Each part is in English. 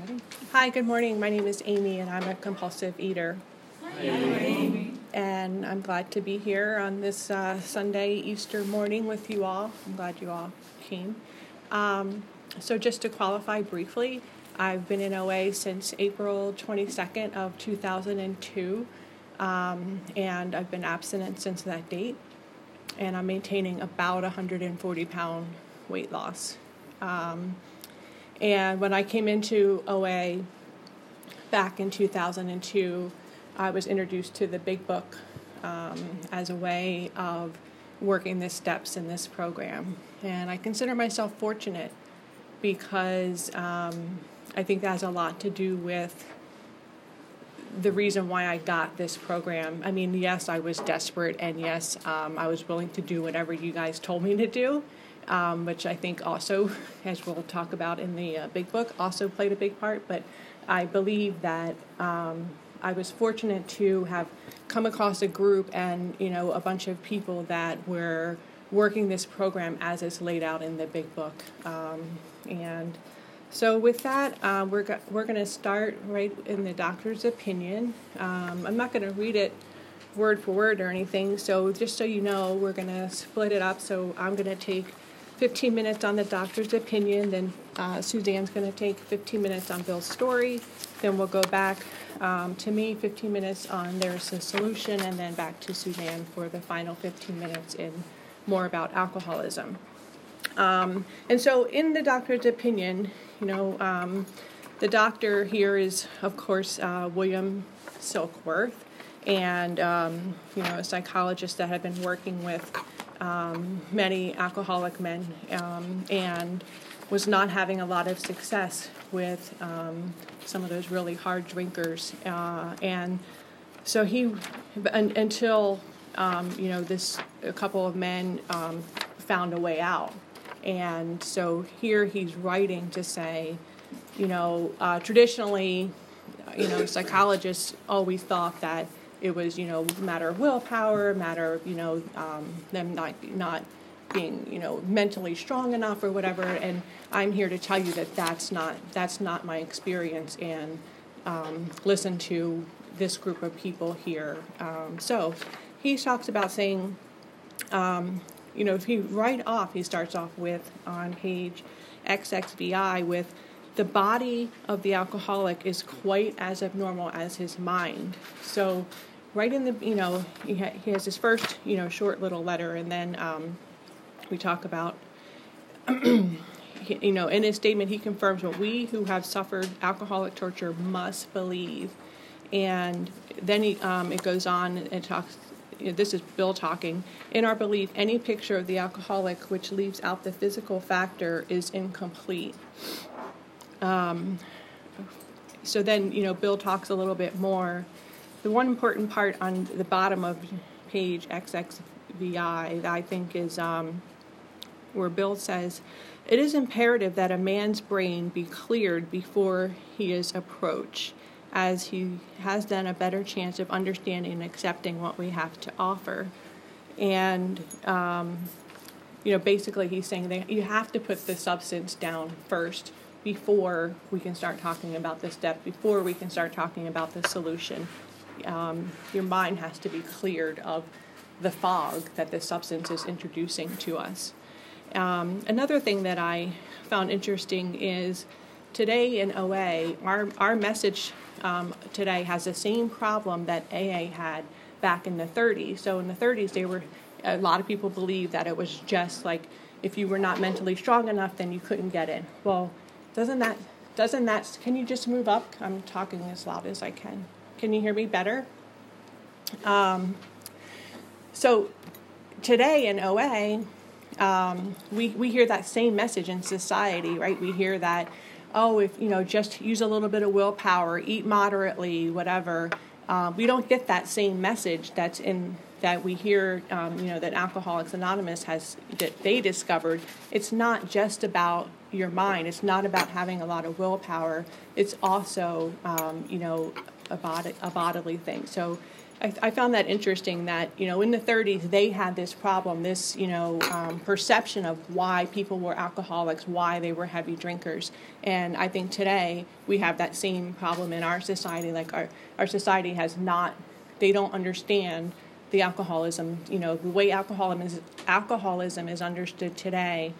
Ready? Hi, good morning. My name is Amy, and I'm a compulsive eater. Hi, Amy. And I'm glad to be here on this uh, Sunday Easter morning with you all. I'm glad you all came. Um, so, just to qualify briefly, I've been in OA since April 22nd of 2002, um, and I've been abstinent since that date. And I'm maintaining about 140 pound weight loss. Um, and when I came into OA back in 2002, I was introduced to the Big Book um, as a way of working the steps in this program. And I consider myself fortunate because um, I think that has a lot to do with the reason why I got this program. I mean, yes, I was desperate, and yes, um, I was willing to do whatever you guys told me to do um, which I think also, as we'll talk about in the uh, big book, also played a big part. But I believe that um, I was fortunate to have come across a group and you know a bunch of people that were working this program as it's laid out in the big book. Um, and so with that, uh, we're go- we're going to start right in the doctor's opinion. Um, I'm not going to read it word for word or anything. So just so you know, we're going to split it up. So I'm going to take 15 minutes on the doctor's opinion. Then uh, Suzanne's going to take 15 minutes on Bill's story. Then we'll go back um, to me, 15 minutes on there's a solution, and then back to Suzanne for the final 15 minutes in more about alcoholism. Um, and so, in the doctor's opinion, you know, um, the doctor here is, of course, uh, William Silkworth, and um, you know, a psychologist that had been working with um, many alcoholic men um, and was not having a lot of success with um, some of those really hard drinkers. Uh, and so he, un, until um, you know, this a couple of men um, found a way out. And so here he's writing to say, you know, uh, traditionally, you know, psychologists always thought that it was you know matter of willpower, matter of you know um, them not not being you know mentally strong enough or whatever. And I'm here to tell you that that's not that's not my experience. And um, listen to this group of people here. Um, so he talks about saying, um, you know, if he right off he starts off with on page XXVI with the body of the alcoholic is quite as abnormal as his mind. So right in the you know he, ha- he has his first you know short little letter and then um, we talk about you know in his statement he confirms what we who have suffered alcoholic torture must believe. And then he um, it goes on and talks you know, this is bill talking in our belief any picture of the alcoholic which leaves out the physical factor is incomplete. Um, so then you know bill talks a little bit more the one important part on the bottom of page XXVI I think is um, where Bill says, It is imperative that a man's brain be cleared before he is approached, as he has then a better chance of understanding and accepting what we have to offer. And, um, you know, basically he's saying that you have to put the substance down first before we can start talking about the step, before we can start talking about the solution um, your mind has to be cleared of the fog that the substance is introducing to us. Um, another thing that I found interesting is today in OA, our, our message um, today has the same problem that AA had back in the 30s. So in the 30s, they were a lot of people believed that it was just like if you were not mentally strong enough, then you couldn't get in. Well, doesn't that doesn't that can you just move up? I'm talking as loud as I can. Can you hear me better? Um, so today in OA, um, we, we hear that same message in society, right? We hear that, oh, if, you know, just use a little bit of willpower, eat moderately, whatever. Uh, we don't get that same message that's in that we hear, um, you know, that Alcoholics Anonymous has that they discovered. It's not just about your mind. It's not about having a lot of willpower. It's also, um, you know, a, a bodily thing. So I, I, found that interesting that you know in the 30s they had this problem this you know um, perception of why people were alcoholics why they were heavy drinkers. And i think today we have that same problem in our society like our, our society has not they don't understand the alcoholism you know the way alcoholism is alcoholism is understood today.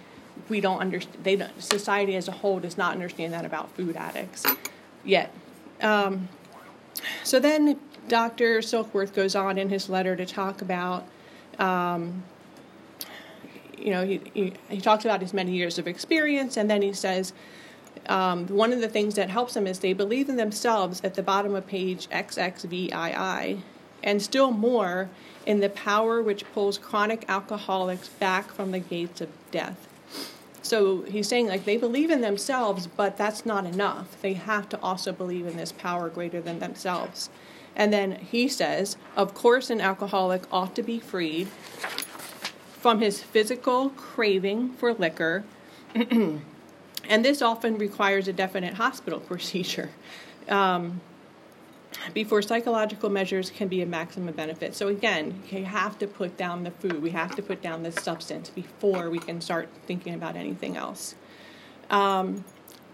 We don't understand they don't, society as a whole does not understand that about food addicts yet. Um, so then Dr. Silkworth goes on in his letter to talk about, um, you know, he, he, he, talks about his many years of experience, and then he says um, one of the things that helps them is they believe in themselves at the bottom of page XXVII, and still more in the power which pulls chronic alcoholics back from the gates of death. So he's saying, like, they believe in themselves, but that's not enough. They have to also believe in this power greater than themselves. And then he says, of course, an alcoholic ought to be freed from his physical craving for liquor. and this often requires a definite hospital procedure um, before psychological measures can be a maximum benefit. So, again, you have to put down the food, we have to put down the substance before we can start thinking about anything else. Um,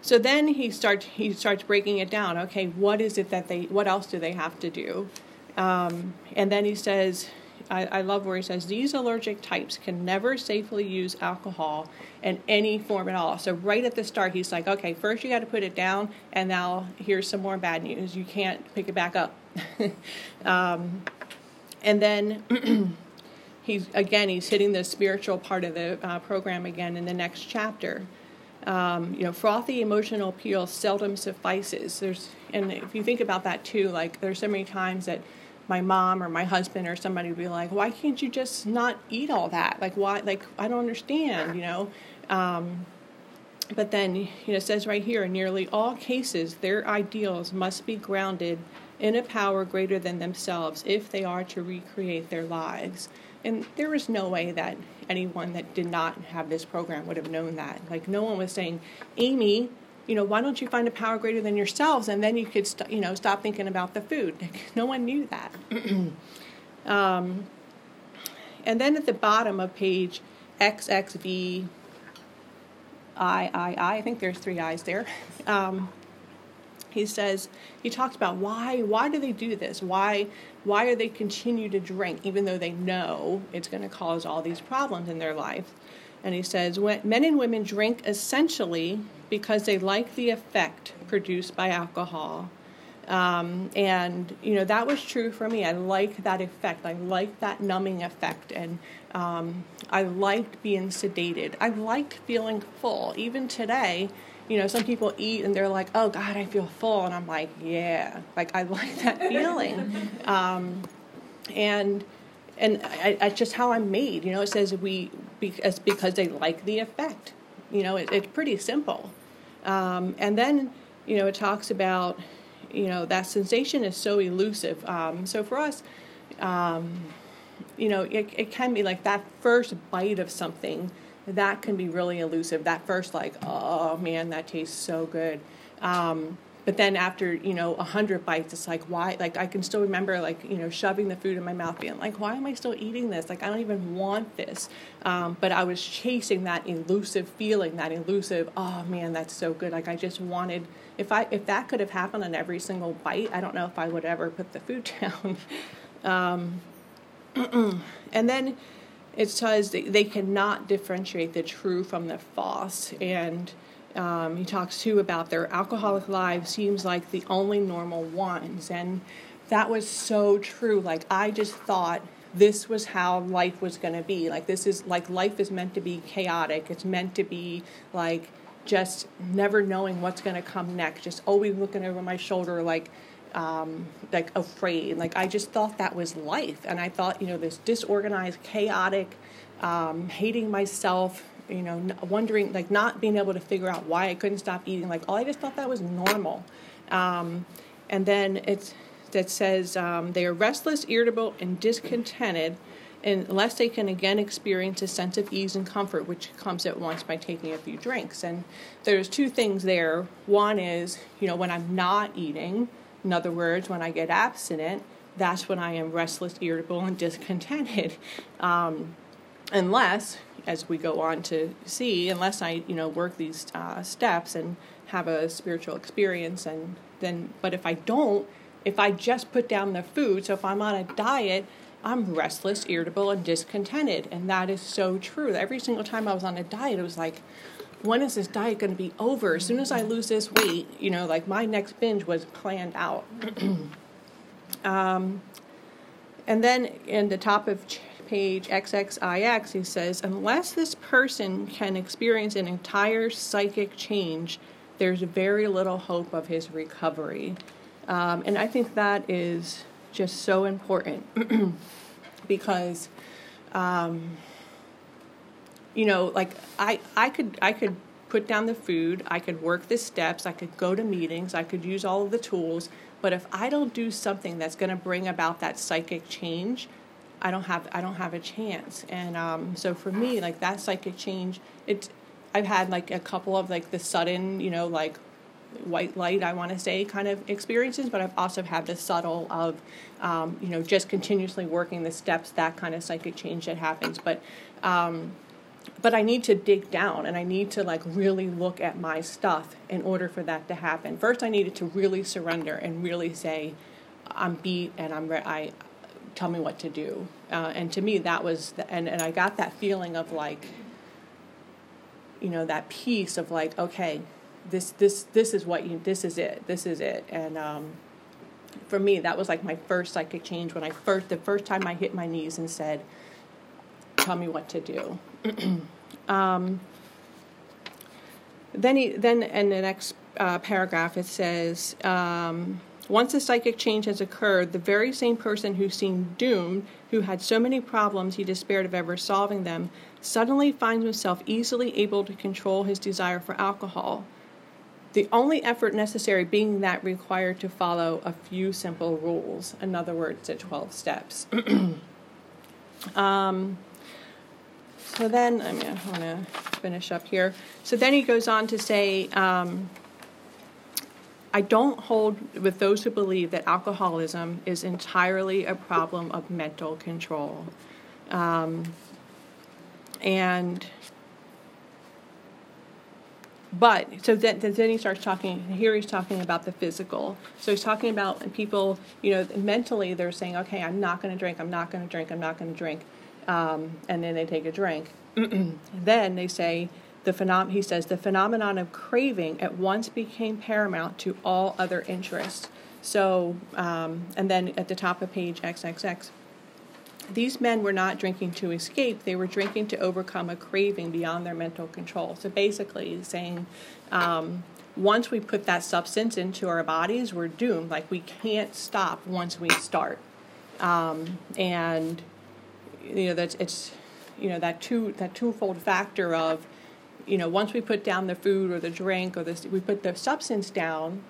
so then he starts he starts breaking it down. Okay, what is it that they? What else do they have to do? Um, and then he says, I, I, love where he says these allergic types can never safely use alcohol in any form at all. So right at the start, he's like, okay, first you got to put it down, and now here's some more bad news. You can't pick it back up. um, and then. he's again he's hitting the spiritual part of the uh, program again in the next chapter um, you know, frothy emotional appeal seldom suffices. There's, and if you think about that too, like there's so many times that my mom or my husband or somebody would be like, "Why can't you just not eat all that? Like, why? Like, I don't understand," you know. Um, but then, you know, it says right here, in nearly all cases, their ideals must be grounded in a power greater than themselves if they are to recreate their lives. And there was no way that anyone that did not have this program would have known that. Like, no one was saying, Amy, you know, why don't you find a power greater than yourselves and then you could, st- you know, stop thinking about the food. no one knew that. um, and then at the bottom of page XXV I, I, I, I think there's three I's there. Um, he says he talks about why why do they do this why why are they continue to drink even though they know it's going to cause all these problems in their life and he says men and women drink essentially because they like the effect produced by alcohol um, and you know that was true for me i like that effect i like that numbing effect and um, i liked being sedated i liked feeling full even today you know, some people eat and they're like, oh God, I feel full. And I'm like, yeah, like I like that feeling. um, and and I, I, just how I'm made. You know, it says we because because they like the effect. You know, it, it's pretty simple. Um, and then you know it talks about you know that sensation is so elusive. Um, so for us, um, you know, it, it can be like that first bite of something that can be really elusive. That first, like, oh man, that tastes so good. Um, but then after you know a hundred bites, it's like why? Like I can still remember like you know shoving the food in my mouth, being like, why am I still eating this? Like I don't even want this. Um, but I was chasing that elusive feeling, that elusive. Oh man, that's so good. Like I just wanted. If I if that could have happened on every single bite, I don't know if I would ever put the food down. um, and then it says they cannot differentiate the true from the false. And um, he talks too about their alcoholic lives seems like the only normal ones. And that was so true. Like, I just thought this was how life was going to be. Like, this is like life is meant to be chaotic, it's meant to be like just never knowing what's going to come next, just always looking over my shoulder, like, um, like afraid. Like I just thought that was life, and I thought you know this disorganized, chaotic, um, hating myself. You know, wondering like not being able to figure out why I couldn't stop eating. Like all I just thought that was normal. Um, and then it's that says um, they are restless, irritable, and discontented unless they can again experience a sense of ease and comfort, which comes at once by taking a few drinks. And there's two things there. One is, you know, when I'm not eating, in other words, when I get abstinent, that's when I am restless, irritable, and discontented. Um, unless, as we go on to see, unless I, you know, work these uh, steps and have a spiritual experience, and then, but if I don't, if I just put down the food, so if I'm on a diet, I'm restless, irritable, and discontented. And that is so true. Every single time I was on a diet, it was like, when is this diet going to be over? As soon as I lose this weight, you know, like my next binge was planned out. um, and then in the top of page XXIX, he says, unless this person can experience an entire psychic change, there's very little hope of his recovery. Um, and I think that is just so important because, um, you know, like I, I could, I could put down the food, I could work the steps, I could go to meetings, I could use all of the tools. But if I don't do something that's going to bring about that psychic change, I don't have I don't have a chance. And um, so for me, like that psychic change, it's I've had like a couple of like the sudden, you know, like white light, I want to say, kind of experiences, but I've also had the subtle of, um, you know, just continuously working the steps, that kind of psychic change that happens. But, um, but I need to dig down and I need to like really look at my stuff in order for that to happen. First, I needed to really surrender and really say, I'm beat and I'm re- I tell me what to do. Uh, and to me, that was the, and and I got that feeling of like, you know, that peace of like, okay, this this this is what you this is it this is it and um, for me that was like my first psychic change when i first the first time i hit my knees and said tell me what to do um, then he then in the next uh, paragraph it says um, once a psychic change has occurred, the very same person who seemed doomed, who had so many problems he despaired of ever solving them, suddenly finds himself easily able to control his desire for alcohol the only effort necessary being that required to follow a few simple rules. In other words, the 12 steps. um, so then, I mean, I want to finish up here. So then he goes on to say, um, I don't hold with those who believe that alcoholism is entirely a problem of mental control. Um, and but so then, then he starts talking here he's talking about the physical. So he's talking about people you know mentally they're saying okay i'm not going to drink i'm not going to drink i'm not going to drink. Um, and then they take a drink. Then they say the phenom- he says the phenomenon of craving at once became paramount to all other interests so um, and then at the top of page xxx these men were not drinking to escape, they were drinking to overcome a craving beyond their mental control. So basically, saying um, once we put that substance into our bodies, we're doomed. Like we can't stop once we start. Um, and you know that's it's you know that two that twofold factor of you know once we put down the food or the drink or this we put the substance down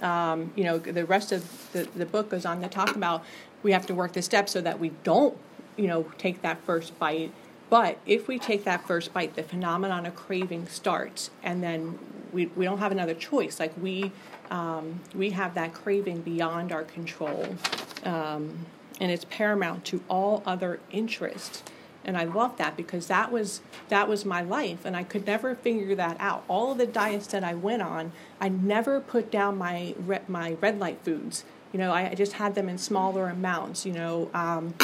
um, you know the rest of the, the book goes on to talk about we have to work the steps so that we don't, you know, take that first bite. But if we take that first bite, the phenomenon of craving starts, and then we, we don't have another choice. Like we um, we have that craving beyond our control, um, and it's paramount to all other interests. And I love that because that was that was my life, and I could never figure that out. All of the diets that I went on, I never put down my my red light foods you know, I just had them in smaller amounts, you know, um,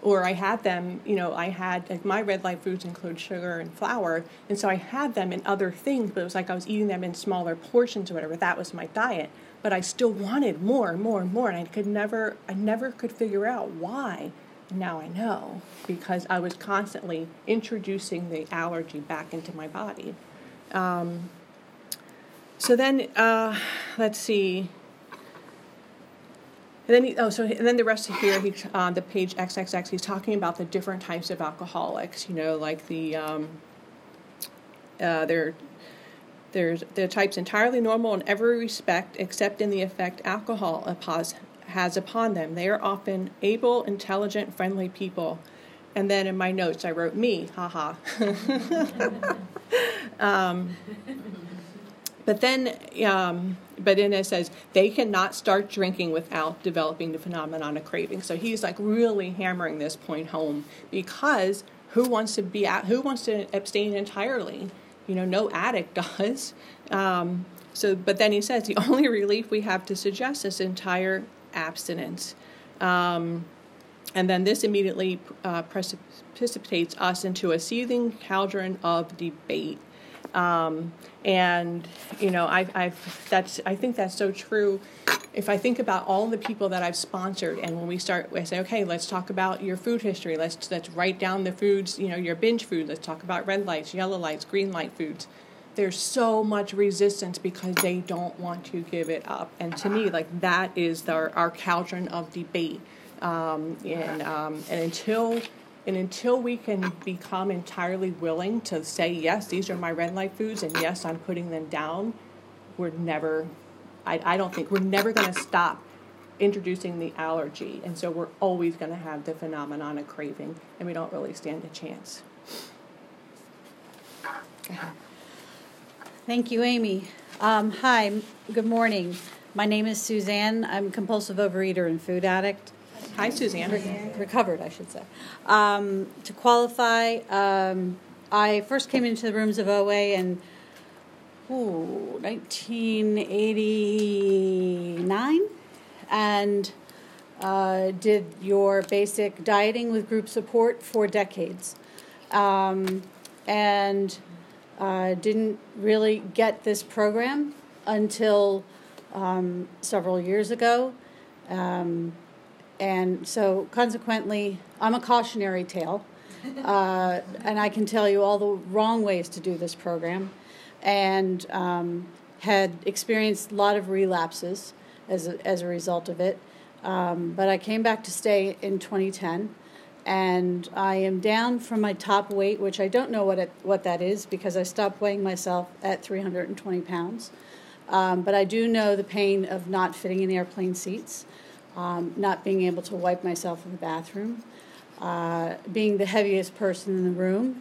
or I had them, you know, I had like my red light foods include sugar and flour, and so I had them in other things, but it was like I was eating them in smaller portions or whatever. That was my diet, but I still wanted more and more and more, and I could never, I never could figure out why. Now I know because I was constantly introducing the allergy back into my body. Um, so then, uh, let's see. And then, he, oh, so and then the rest of here, he on the page XXX, he's talking about the different types of alcoholics. You know, like the um, uh, they're there's the types entirely normal in every respect except in the effect alcohol has upon them. They are often able, intelligent, friendly people. And then in my notes, I wrote me, haha. um, but then um, but then it says they cannot start drinking without developing the phenomenon of craving. So he's like really hammering this point home because who wants to be out? Who wants to abstain entirely? You know, no addict does. Um, so, but then he says the only relief we have to suggest is entire abstinence. Um, and then this immediately uh, precipitates us into a seething cauldron of debate. Um, and you know, I, I've that's I think that's so true. If I think about all the people that I've sponsored, and when we start, I say, okay, let's talk about your food history. Let's let's write down the foods, you know, your binge food. Let's talk about red lights, yellow lights, green light foods. There's so much resistance because they don't want to give it up. And to me, like that is the, our cauldron of debate. Um, and um, and until and until we can become entirely willing to say, yes, these are my red light foods, and yes, I'm putting them down, we're never, I, I don't think, we're never going to stop introducing the allergy. And so we're always going to have the phenomenon of craving, and we don't really stand a chance. Thank you, Amy. Um, hi, good morning. My name is Suzanne. I'm a compulsive overeater and food addict. Hi, Suzanne. Re- recovered, I should say. Um, to qualify, um, I first came into the rooms of OA in ooh, 1989 and uh, did your basic dieting with group support for decades. Um, and uh, didn't really get this program until um, several years ago. Um, and so, consequently, I'm a cautionary tale. Uh, and I can tell you all the wrong ways to do this program. And um, had experienced a lot of relapses as a, as a result of it. Um, but I came back to stay in 2010. And I am down from my top weight, which I don't know what it, what that is because I stopped weighing myself at 320 pounds. Um, but I do know the pain of not fitting in airplane seats um, not being able to wipe myself in the bathroom, uh, being the heaviest person in the room,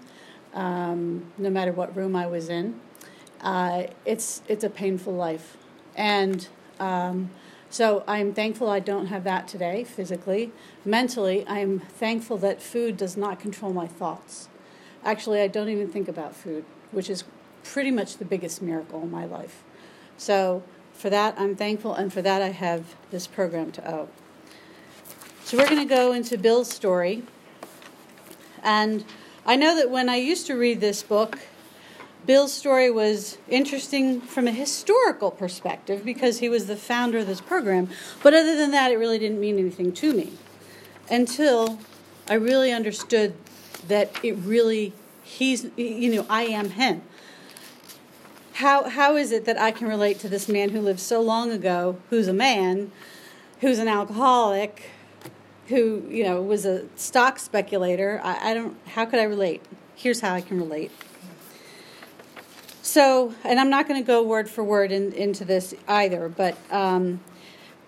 um, no matter what room I was in. Uh, it's it's a painful life, and um, so I'm thankful I don't have that today physically. Mentally, I'm thankful that food does not control my thoughts. Actually, I don't even think about food, which is pretty much the biggest miracle in my life. So for that, I'm thankful, and for that, I have this program to owe. So, we're going to go into Bill's story. And I know that when I used to read this book, Bill's story was interesting from a historical perspective because he was the founder of this program. But other than that, it really didn't mean anything to me until I really understood that it really, he's, you know, I am him how how is it that I can relate to this man who lived so long ago, who's a man, who's an alcoholic, who you know was a stock speculator? I, I don't. How could I relate? Here's how I can relate. So, and I'm not going to go word for word in, into this either, but um,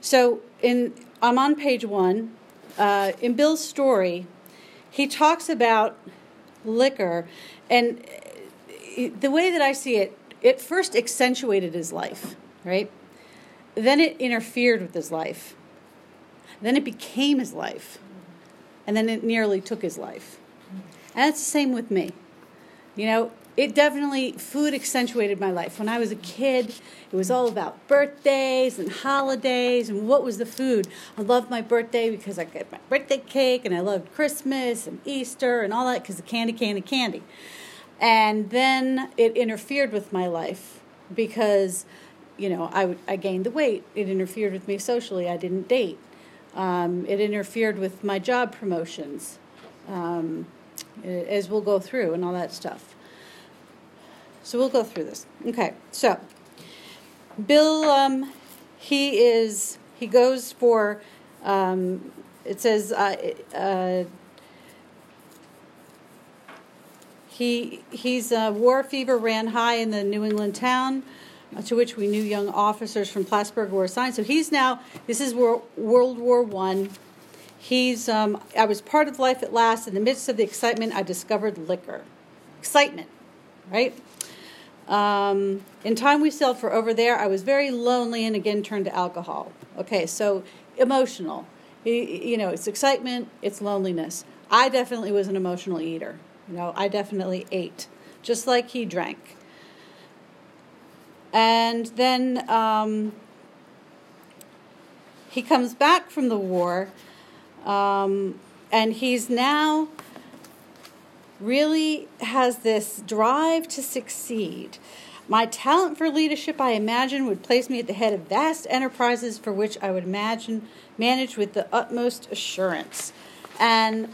so in I'm on page one. Uh, in Bill's story, he talks about liquor, and uh, the way that I see it, it first accentuated his life, right? Then it interfered with his life. Then it became his life. And then it nearly took his life. And it's the same with me. You know, it definitely, food accentuated my life. When I was a kid, it was all about birthdays and holidays and what was the food. I loved my birthday because I got my birthday cake and I loved Christmas and Easter and all that because of candy, candy, candy. And then it interfered with my life because, you know, I, I gained the weight. It interfered with me socially. I didn't date. Um, it interfered with my job promotions, um, as we'll go through, and all that stuff. So we'll go through this. Okay, so Bill, um, he is, he goes for, um, it says, uh, uh, He, he's uh, war fever ran high in the New England town, uh, to which we knew young officers from Plattsburgh were assigned. So he's now, this is World, War One. He's, um, I was part of life at last. In the midst of the excitement, I discovered liquor. Excitement, right? Um, in time we sailed for over there, I was very lonely and again turned to alcohol. Okay, so emotional. You know, it's excitement, it's loneliness. I definitely was an emotional eater. You know, I definitely ate, just like he drank. And then um, he comes back from the war, um, and he's now really has this drive to succeed. My talent for leadership, I imagine, would place me at the head of vast enterprises for which I would imagine manage with the utmost assurance. And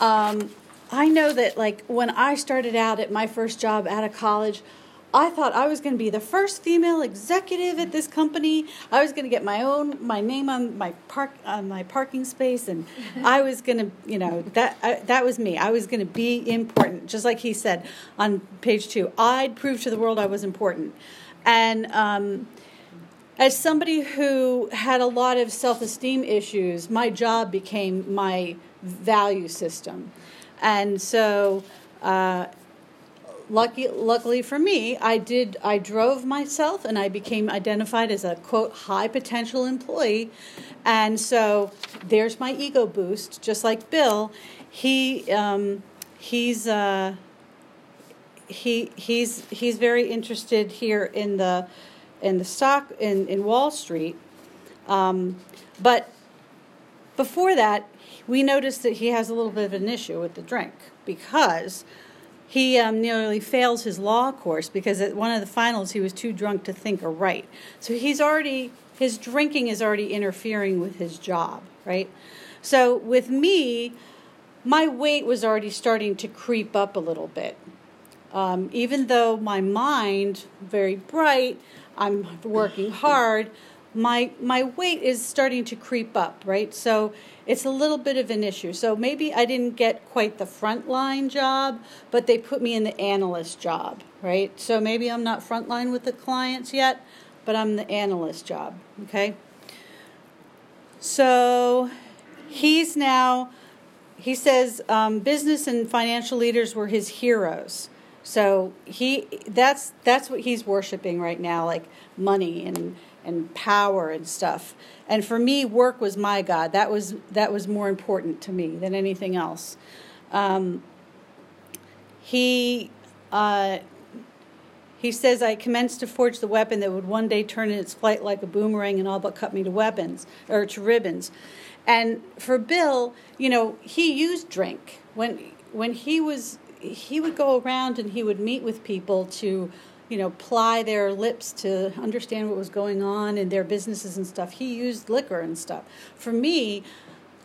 um, I know that, like, when I started out at my first job out of college, I thought I was going to be the first female executive at this company. I was going to get my own my name on my park on my parking space, and I was going to, you know, that I, that was me. I was going to be important, just like he said on page two. I'd prove to the world I was important, and um, as somebody who had a lot of self esteem issues, my job became my value system, and so. Uh, lucky, luckily for me, I did. I drove myself, and I became identified as a quote high potential employee, and so there's my ego boost. Just like Bill, he um, he's uh, he he's he's very interested here in the in the stock in in Wall Street, um, but before that, we noticed that he has a little bit of an issue with the drink because he um, nearly fails his law course because at one of the finals he was too drunk to think or write. So he's already, his drinking is already interfering with his job, right? So with me, my weight was already starting to creep up a little bit. Um, even though my mind, very bright, I'm working hard, my my weight is starting to creep up, right? So it's a little bit of an issue. So maybe I didn't get quite the frontline job, but they put me in the analyst job, right? So maybe I'm not frontline with the clients yet, but I'm the analyst job, okay? So he's now, he says um, business and financial leaders were his heroes. So he that's that's what he's worshiping right now, like money and and power and stuff. And for me, work was my God. That was that was more important to me than anything else. Um, he uh, he says, I commenced to forge the weapon that would one day turn in its flight like a boomerang and all but cut me to weapons or to ribbons. And for Bill, you know, he used drink when when he was he would go around and he would meet with people to you know, ply their lips to understand what was going on in their businesses and stuff. He used liquor and stuff. For me,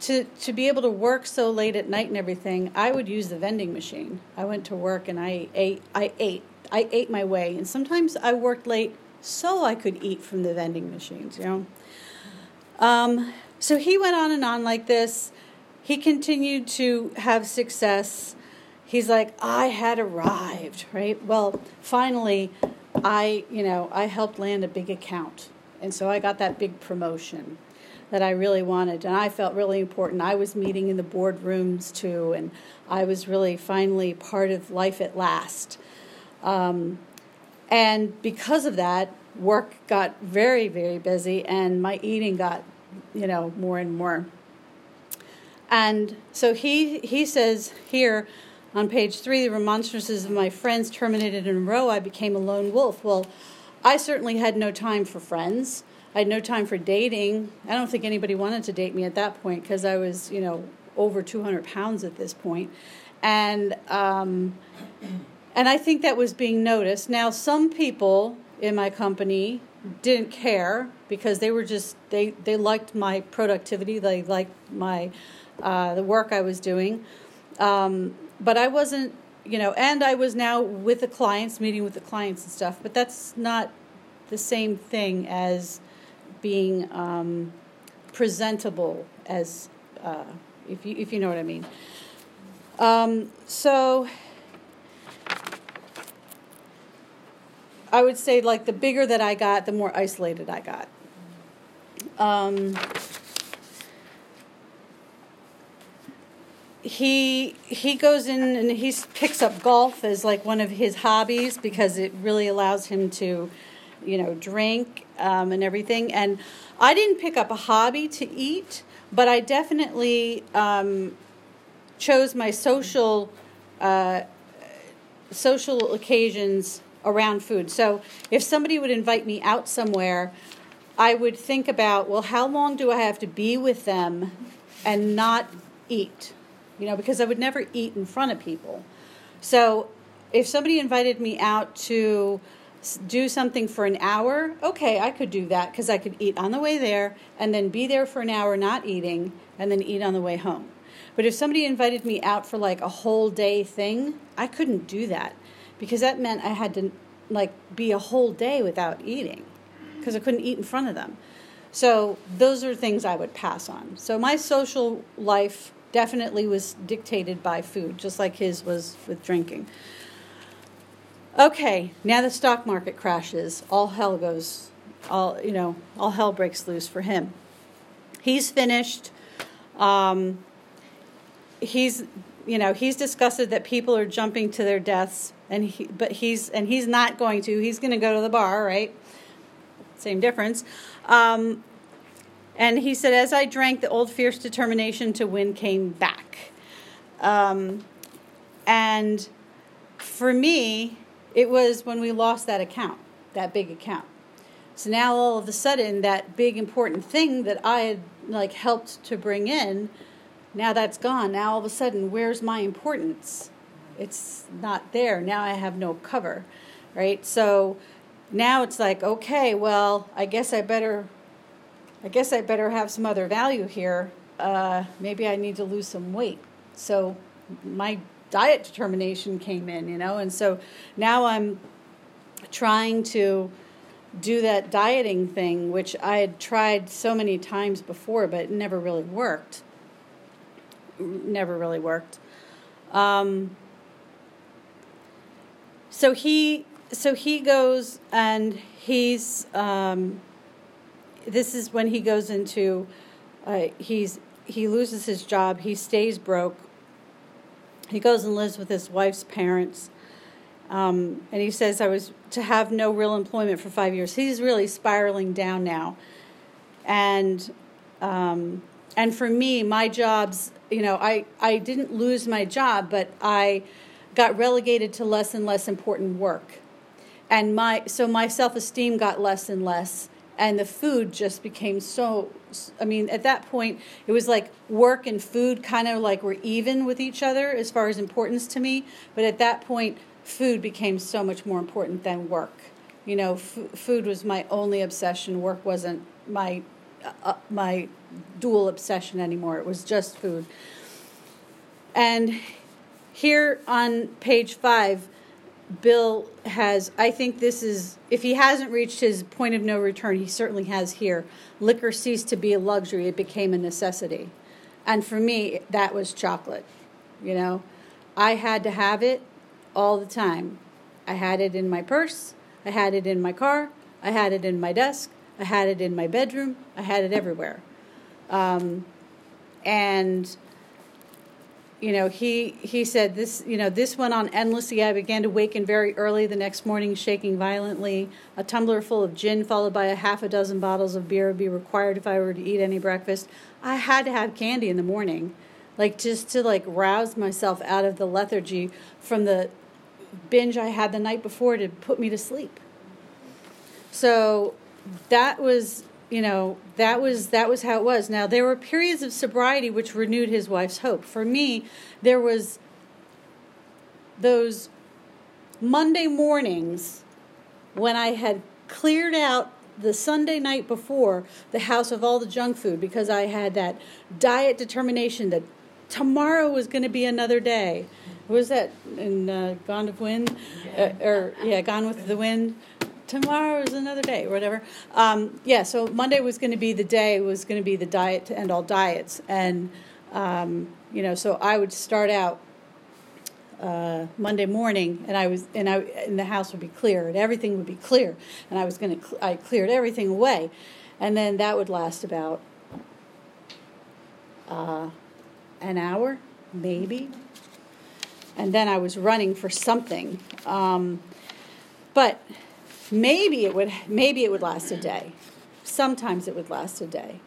to to be able to work so late at night and everything, I would use the vending machine. I went to work and I ate. I ate. I ate my way, and sometimes I worked late so I could eat from the vending machines. You know. Um, so he went on and on like this. He continued to have success he's like, I had arrived, right? Well, finally, I, you know, I helped land a big account. And so I got that big promotion that I really wanted. And I felt really important. I was meeting in the boardrooms too, and I was really finally part of life at last. Um, and because of that, work got very, very busy, and my eating got, you know, more and more. And so he he says here, on page three, the remonstrances of my friends terminated in a row. I became a lone wolf. Well, I certainly had no time for friends. I had no time for dating. I don't think anybody wanted to date me at that point because I was, you know, over 200 pounds at this point. And, um, and I think that was being noticed. Now, some people in my company didn't care because they were just, they, they liked my productivity, they liked my, uh, the work I was doing. Um, but I wasn't, you know, and I was now with the clients, meeting with the clients and stuff, but that's not the same thing as being um, presentable as, uh, if, you, if you know what I mean. Um, so I would say, like, the bigger that I got, the more isolated I got. Um, he he goes in and he picks up golf as like one of his hobbies because it really allows him to, you know, drink um, and everything. And I didn't pick up a hobby to eat, but I definitely um, chose my social uh, social occasions around food. So if somebody would invite me out somewhere, I would think about, well, how long do I have to be with them and not eat? You know, because I would never eat in front of people. So if somebody invited me out to do something for an hour, okay, I could do that because I could eat on the way there and then be there for an hour not eating and then eat on the way home. But if somebody invited me out for like a whole day thing, I couldn't do that because that meant I had to like be a whole day without eating because I couldn't eat in front of them. So those are things I would pass on. So my social life definitely was dictated by food, just like his was with drinking. Okay, now the stock market crashes. All hell goes, all you know, all hell breaks loose for him. He's finished. Um, he's, you know, he's disgusted that people are jumping to their deaths, and he, but he's and he's not going to. He's going to go to the bar, right? Same difference. Um, and he said, as I drank, the old fierce determination to win came back. Um, and for me, it was when we lost that account, that big account. So now all of a sudden, that big important thing that I had like helped to bring in, now that's gone. Now all of a sudden, where's my importance? It's not there. Now I have no cover, right? So now it's like, okay, well, I guess I better, I guess I better have some other value here. Uh, maybe I need to lose some weight. So my diet determination came in, you know, and so now I'm trying to do that dieting thing, which I had tried so many times before, but it never really worked. Never really worked. Um, so he, so he goes and he's. Um, this is when he goes into. Uh, he's he loses his job. He stays broke he goes and lives with his wife's parents. Um, and he says, I was to have no real employment for five years. He's really spiraling down now. And, um, and for me, my jobs, you know, I, I didn't lose my job, but I got relegated to less and less important work. And my, so my self esteem got less and less and the food just became so i mean at that point it was like work and food kind of like were even with each other as far as importance to me. But at that point food became so much more important than work. You know f- food was my only obsession. Work wasn't my uh, uh my dual obsession anymore. It was just food. And here on page 5 Bill has, I think this is, if he hasn't reached his point of no return, he certainly has here. Liquor ceased to be a luxury, it became a necessity. And for me, that was chocolate. You know, I had to have it all the time. I had it in my purse, I had it in my car, I had it in my desk, I had it in my bedroom, I had it everywhere. Um, and you know, he he said this. You know, this went on endlessly. I began to waken very early the next morning, shaking violently. A tumbler full of gin, followed by a half a dozen bottles of beer, would be required if I were to eat any breakfast. I had to have candy in the morning, like just to like rouse myself out of the lethargy from the binge I had the night before to put me to sleep. So that was you know that was that was how it was. Now there were periods of sobriety which renewed his wife's hope. For me there was those monday mornings when i had cleared out the sunday night before the house of all the junk food because i had that diet determination that tomorrow was going to be another day. What was that in uh, gone with wind? Uh, or yeah gone with the wind tomorrow is another day or whatever. Um, yeah, so Monday was going to be the day, was going to be the diet to end all diets. And, um, you know, so I would start out uh, Monday morning, and I was, and I, and the house would be clear, and everything would be clear, and I was going to, cl- I cleared everything away, and then that would last about uh, an hour, maybe. And then I was running for something. Um, but maybe it would maybe it would last a day. Sometimes it would last a day.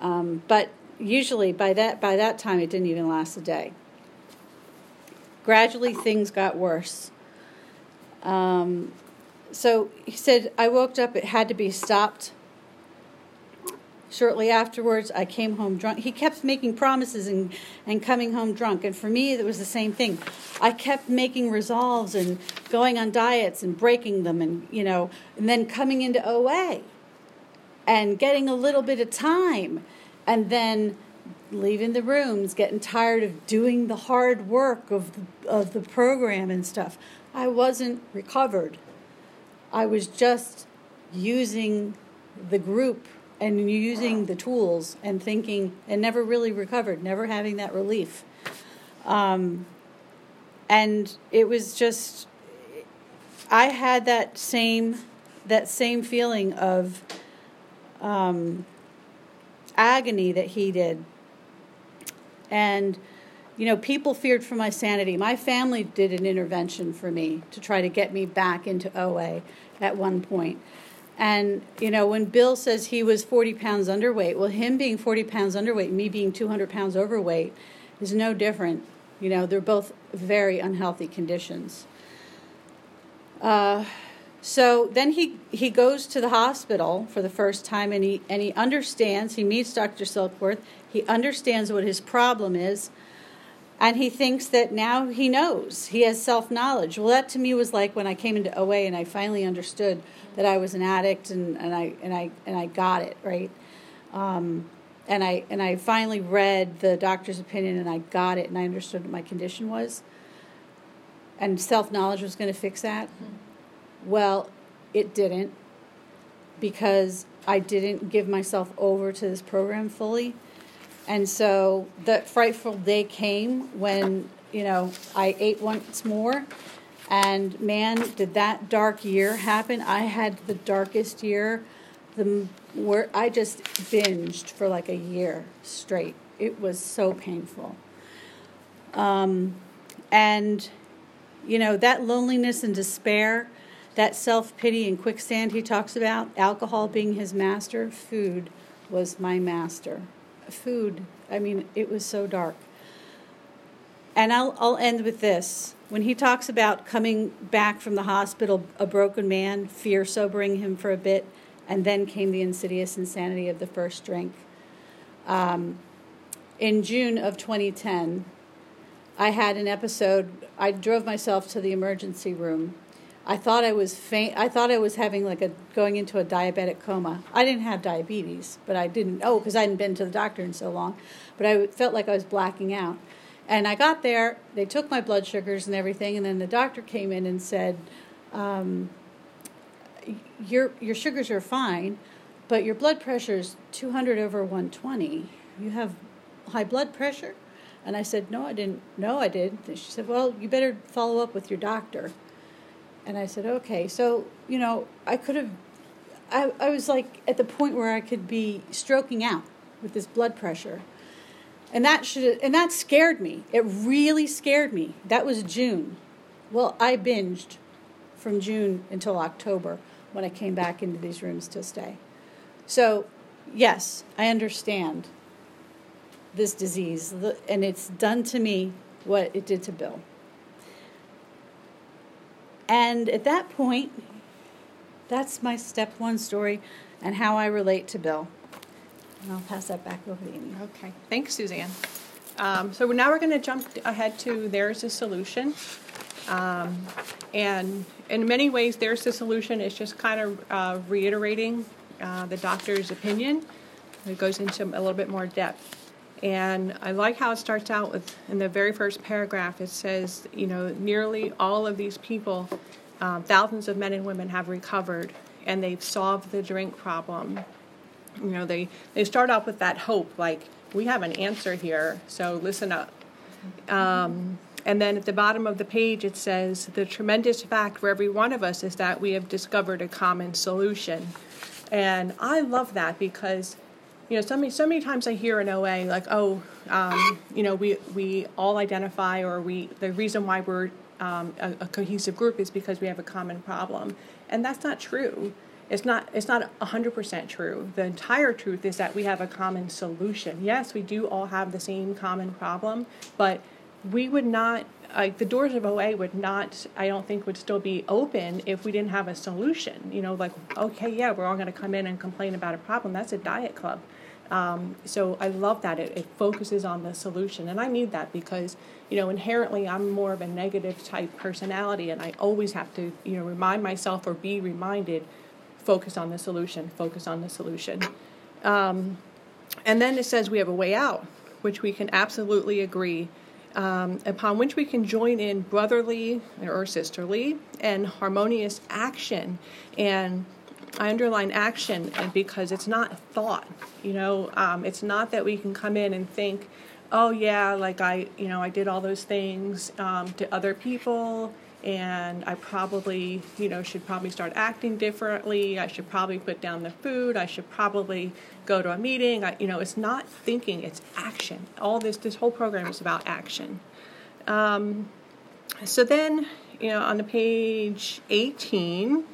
Um, but usually by that by that time it didn't even last a day. Gradually things got worse. Um, so he said I woke up. It had to be stopped Shortly afterwards, I came home drunk. He kept making promises and, and coming home drunk. And for me, it was the same thing. I kept making resolves and going on diets and breaking them, and, you know, and then coming into OA and getting a little bit of time and then leaving the rooms, getting tired of doing the hard work of the, of the program and stuff. I wasn't recovered. I was just using the group and using the tools and thinking and never really recovered, never having that relief. Um, and it was just, I had that same that same feeling of um, agony that he did, and you know, people feared for my sanity. My family did an intervention for me to try to get me back into OA at one point. And, you know, when Bill says he was 40 pounds underweight, well, him being 40 pounds underweight, me being 200 pounds overweight, is no different. You know, they're both very unhealthy conditions. Uh, so then he, he goes to the hospital for the first time and he, and he understands, he meets Dr. Silkworth, he understands what his problem is, and he thinks that now he knows. He has self knowledge. Well, that to me was like when I came into OA and I finally understood that I was an addict and, and I and I and I got it right. Um, and I and I finally read the doctor's opinion and I got it and I understood what my condition was. And self knowledge was going to fix that. Well, it didn't because I didn't give myself over to this program fully. And so the frightful day came when, you know, I ate once more and man, did that dark year happen? I had the darkest year, the where I just binged for like a year straight. It was so painful. Um, and you know that loneliness and despair, that self pity and quicksand he talks about, alcohol being his master, food was my master. Food. I mean, it was so dark. And I'll I'll end with this when he talks about coming back from the hospital a broken man, fear sobering him for a bit, and then came the insidious insanity of the first drink. Um, in June of 2010, I had an episode. I drove myself to the emergency room. I thought I was faint. I thought I was having like a going into a diabetic coma. I didn't have diabetes, but I didn't. Oh, because I hadn't been to the doctor in so long. But I felt like I was blacking out. And I got there, they took my blood sugars and everything, and then the doctor came in and said, um, your, your sugars are fine, but your blood pressure is 200 over 120. You have high blood pressure? And I said, No, I didn't. No, I did. And she said, Well, you better follow up with your doctor. And I said, Okay. So, you know, I could have, I, I was like at the point where I could be stroking out with this blood pressure. And that should and that scared me. It really scared me. That was june. Well i binged from june until october when i came back into these rooms to stay. So yes i understand this disease. And it's done to me what it did to bill and at that point that's my step one story and how i relate to bill and I'll pass that back over to Amy. Okay, thanks, Suzanne. Um, so now we're going to jump ahead to there's a solution. Um, and in many ways, there's a solution. It's just kind of uh, reiterating uh, the doctor's opinion. It goes into a little bit more depth. And I like how it starts out with in the very first paragraph, it says, you know, nearly all of these people, um, thousands of men and women have recovered and they've solved the drink problem. You know they they start off with that hope like we have an answer here so listen up. Um, and then at the bottom of the page it says the tremendous fact for every one of us is that we have discovered a common solution. And i love that because you know, so many so many times I hear in OA like, oh, um, you know, we we all identify or we the reason why we're um, a, a cohesive group is because we have a common problem, and that's not true. It's not it's not 100% true. The entire truth is that we have a common solution. Yes, we do all have the same common problem, but we would not like the doors of OA would not I don't think would still be open if we didn't have a solution. You know, like okay, yeah, we're all going to come in and complain about a problem. That's a diet club. Um, so I love that it, it focuses on the solution, and I need that because you know inherently I'm more of a negative type personality, and I always have to you know remind myself or be reminded focus on the solution, focus on the solution. Um, and then it says we have a way out, which we can absolutely agree, um, upon which we can join in brotherly or sisterly and harmonious action. And I underline action because it's not thought. You know, um, it's not that we can come in and think, oh yeah, like I, you know, I did all those things um, to other people and I probably, you know, should probably start acting differently. I should probably put down the food. I should probably go to a meeting. I, you know, it's not thinking; it's action. All this, this whole program is about action. Um, so then, you know, on the page 18,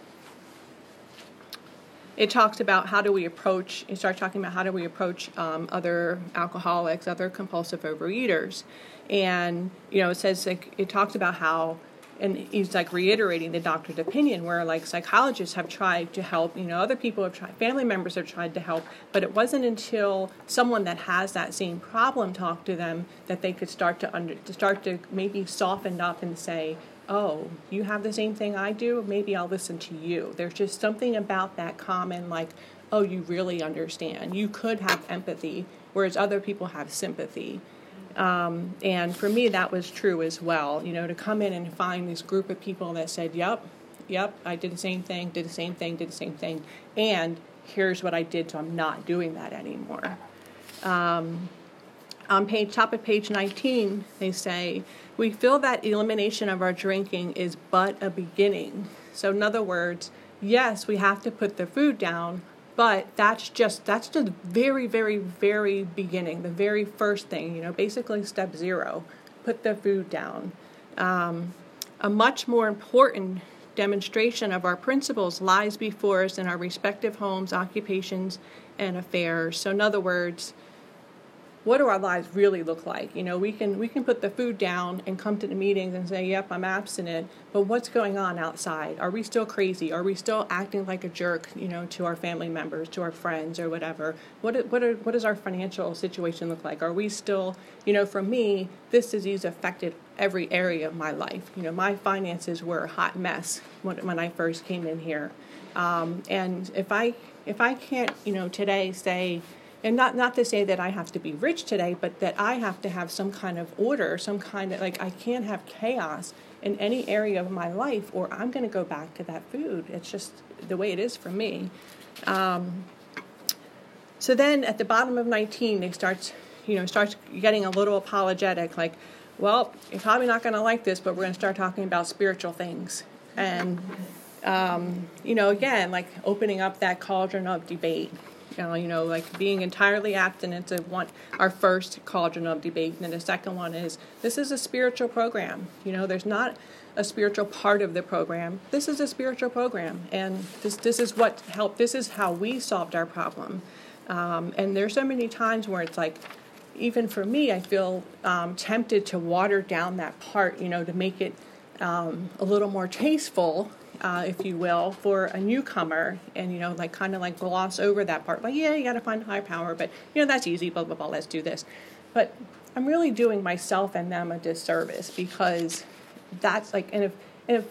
it talks about how do we approach. You start talking about how do we approach um, other alcoholics, other compulsive overeaters, and you know, it says like it talks about how and he's like reiterating the doctor's opinion where like psychologists have tried to help you know other people have tried family members have tried to help but it wasn't until someone that has that same problem talked to them that they could start to under to start to maybe soften up and say oh you have the same thing i do maybe i'll listen to you there's just something about that common like oh you really understand you could have empathy whereas other people have sympathy um, and for me, that was true as well. You know, to come in and find this group of people that said, "Yep, yep, I did the same thing, did the same thing, did the same thing," and here's what I did, so I'm not doing that anymore. Um, on page top of page 19, they say, "We feel that elimination of our drinking is but a beginning." So, in other words, yes, we have to put the food down, but that's just that's just the very very very beginning the very first thing you know basically step zero put the food down um, a much more important demonstration of our principles lies before us in our respective homes occupations and affairs so in other words what do our lives really look like? You know, we can we can put the food down and come to the meetings and say, "Yep, I'm abstinent," but what's going on outside? Are we still crazy? Are we still acting like a jerk? You know, to our family members, to our friends, or whatever? What what are, what does our financial situation look like? Are we still, you know, for me, this disease affected every area of my life. You know, my finances were a hot mess when when I first came in here, um, and if I if I can't, you know, today say and not not to say that I have to be rich today, but that I have to have some kind of order, some kind of like I can't have chaos in any area of my life, or I'm going to go back to that food. It's just the way it is for me. Um, so then at the bottom of 19, they start, you know, starts getting a little apologetic, like, well, you're probably not going to like this, but we're going to start talking about spiritual things, and um, you know, again, like opening up that cauldron of debate uh, you know, like being entirely abstinent to one our first cauldron of debate, and then the second one is this is a spiritual program. You know, there's not a spiritual part of the program. This is a spiritual program, and this this is what helped. This is how we solved our problem. Um, and there's so many times where it's like, even for me, I feel um, tempted to water down that part, you know, to make it um, a little more tasteful uh, if you will, for a newcomer, and you know, like kind of like gloss over that part. Like, yeah, you got to find high power, but you know, that's easy. Blah blah blah. Let's do this. But I'm really doing myself and them a disservice because that's like, and if if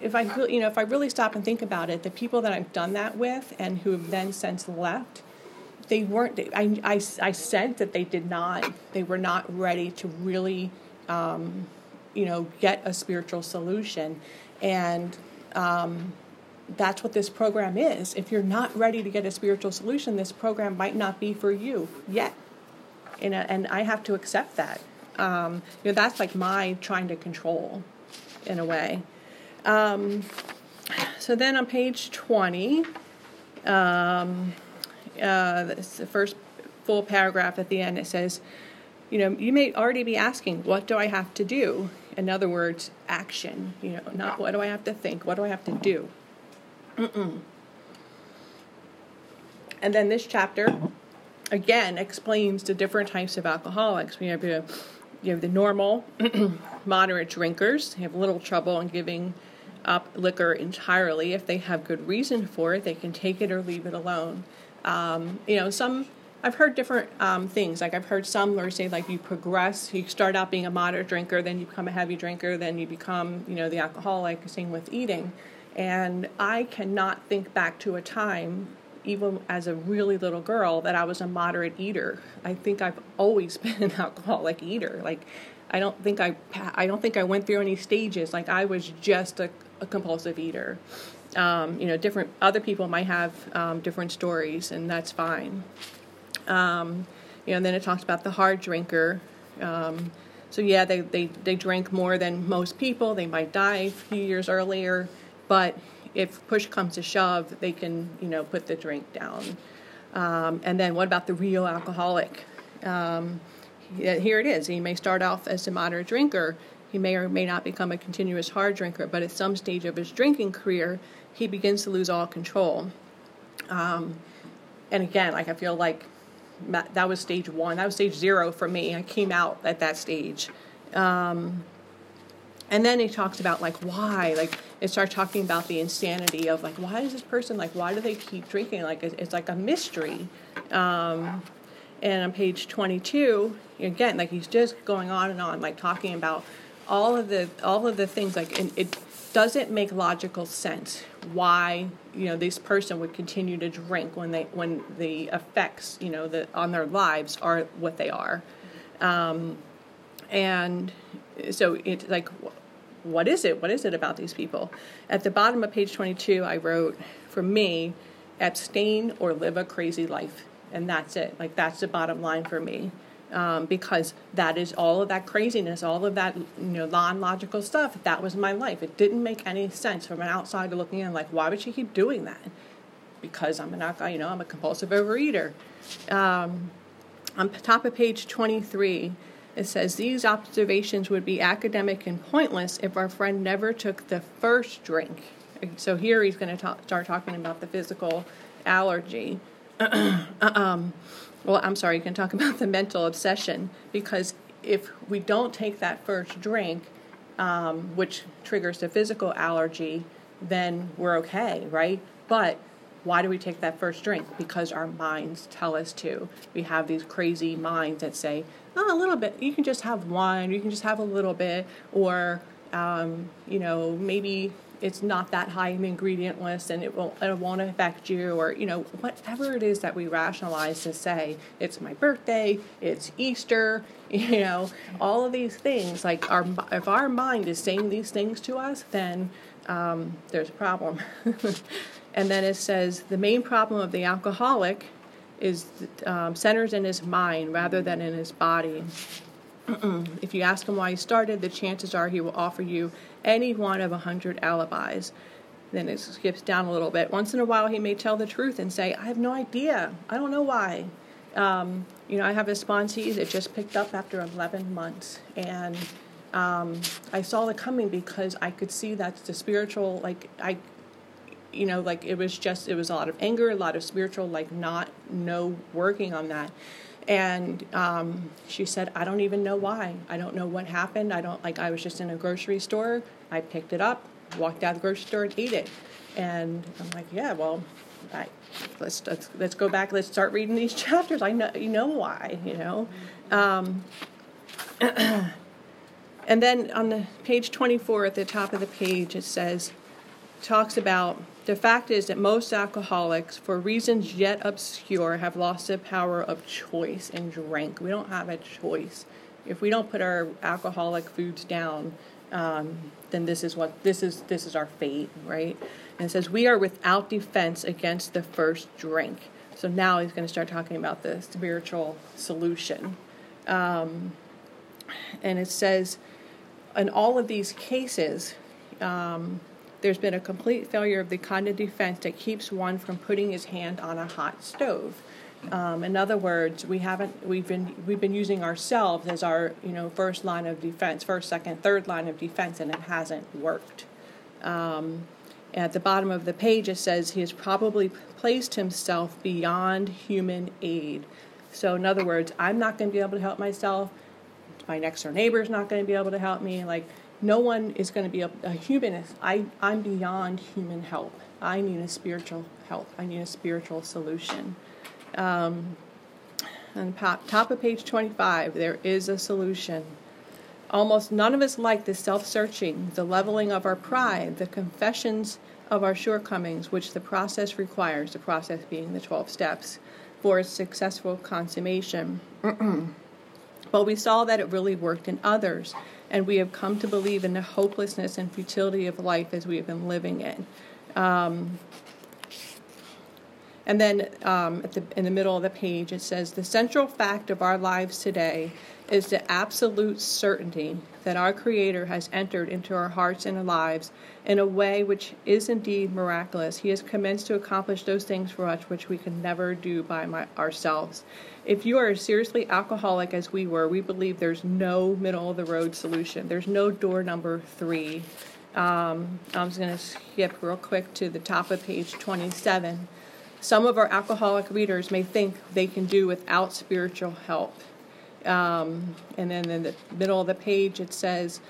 if I you know if I really stop and think about it, the people that I've done that with and who have then since left, they weren't. I I I said that they did not. They were not ready to really. Um, you know, get a spiritual solution. And um, that's what this program is. If you're not ready to get a spiritual solution, this program might not be for you yet. And, and I have to accept that. Um, you know, that's like my trying to control in a way. Um, so then on page 20, um, uh, the first full paragraph at the end, it says, you know, you may already be asking, what do I have to do? In other words, action. You know, not what do I have to think, what do I have to do? Mm-mm. And then this chapter, again, explains the different types of alcoholics. We have, you have the normal, moderate drinkers. They have little trouble in giving up liquor entirely. If they have good reason for it, they can take it or leave it alone. Um, you know, some I've heard different um, things. Like I've heard some where say like you progress. You start out being a moderate drinker, then you become a heavy drinker, then you become you know the alcoholic. Same with eating. And I cannot think back to a time, even as a really little girl, that I was a moderate eater. I think I've always been an alcoholic eater. Like I don't think I I don't think I went through any stages. Like I was just a, a compulsive eater. Um, you know, different other people might have um, different stories, and that's fine. Um, you know, and then it talks about the hard drinker. Um, so yeah, they, they, they drink more than most people. They might die a few years earlier, but if push comes to shove, they can you know put the drink down. Um, and then what about the real alcoholic? Um, here it is. He may start off as a moderate drinker. He may or may not become a continuous hard drinker, but at some stage of his drinking career, he begins to lose all control. Um, and again, like I feel like that was stage one. That was stage zero for me. I came out at that stage. Um, and then he talks about like why, like it starts talking about the insanity of like why is this person like why do they keep drinking? Like it's, it's like a mystery. Um, and on page 22, again, like he's just going on and on, like talking about all of the all of the things like it, it doesn't make logical sense why you know this person would continue to drink when they when the effects you know that on their lives are what they are. Um, and so it's like what is it? What is it about these people? At the bottom of page 22 i wrote for me abstain or live a crazy life. And that's it. Like that's the bottom line for me um, because that is all of that craziness, all of that you know non-logical stuff. That was my life. It didn't make any sense from an outsider looking in. Like, why would she keep doing that? Because I'm an you know, I'm a compulsive overeater. Um, on top of page 23, it says these observations would be academic and pointless if our friend never took the first drink. So here he's going to start talking about the physical allergy. um, well, I'm sorry, you can talk about the mental obsession because if we don't take that first drink, um, which triggers the physical allergy, then we're okay, right? But why do we take that first drink? Because our minds tell us to. We have these crazy minds that say, oh, a little bit, you can just have one, you can just have a little bit, or, um, you know, maybe it's not that high in ingredient list and it won't it won't affect you or you know whatever it is that we rationalize to say it's my birthday it's easter you know all of these things like our if our mind is saying these things to us then um, there's a problem. And then it says the main problem of the alcoholic is um, centers in his mind rather than in his body if you ask him why he started, the chances are he will offer you any one of a hundred alibis. Then it skips down a little bit. Once in a while, he may tell the truth and say, I have no idea. I don't know why. Um, you know, I have a sponsee that just picked up after 11 months. And um, I saw it coming because I could see that's the spiritual, like, I, you know, like it was just, it was a lot of anger, a lot of spiritual, like, not, no working on that. And um, she said, I don't even know why. I don't know what happened. I don't like. I was just in a grocery store. I picked it up, walked out of the grocery store, and ate it. And I'm like, yeah, well, I, let's, let's let's go back. Let's start reading these chapters. I know you know why. You know. Um, and then on the page 24 at the top of the page, it says, talks about the fact is that most alcoholics, for reasons yet obscure, have lost the power of choice and drink. We don't have a choice. If we don't put our alcoholic foods down, um, then this is what this is. This is our fate, right? And it says we are without defense against the first drink. So now he's going to start talking about the spiritual solution, um, and it says, in all of these cases. Um, there's been a complete failure of the kind of defense that keeps one from putting his hand on a hot stove. Um, in other words, we haven't we've been we've been using ourselves as our you know first line of defense, first, second, third line of defense, and it hasn't worked. Um, at the bottom of the page, it says he has probably placed himself beyond human aid. So, in other words, I'm not going to be able to help myself. My next door neighbor is not going to be able to help me. Like, no one is going to be a, a human. I, I'm beyond human help. I need a spiritual help. I need a spiritual solution. Um, on top, top of page 25, there is a solution. Almost none of us like the self searching, the leveling of our pride, the confessions of our shortcomings, which the process requires, the process being the 12 steps, for its successful consummation. but we saw that it really worked in others, and we have come to believe in the hopelessness and futility of life as we have been living it. Um, and then um, the, in the middle of the page, it says The central fact of our lives today is the absolute certainty that our Creator has entered into our hearts and our lives in a way which is indeed miraculous. He has commenced to accomplish those things for us which we can never do by my, ourselves. If you are seriously alcoholic as we were, we believe there's no middle of the road solution. There's no door number three. Um, I'm just going to skip real quick to the top of page 27 some of our alcoholic readers may think they can do without spiritual help. Um, and then in the middle of the page, it says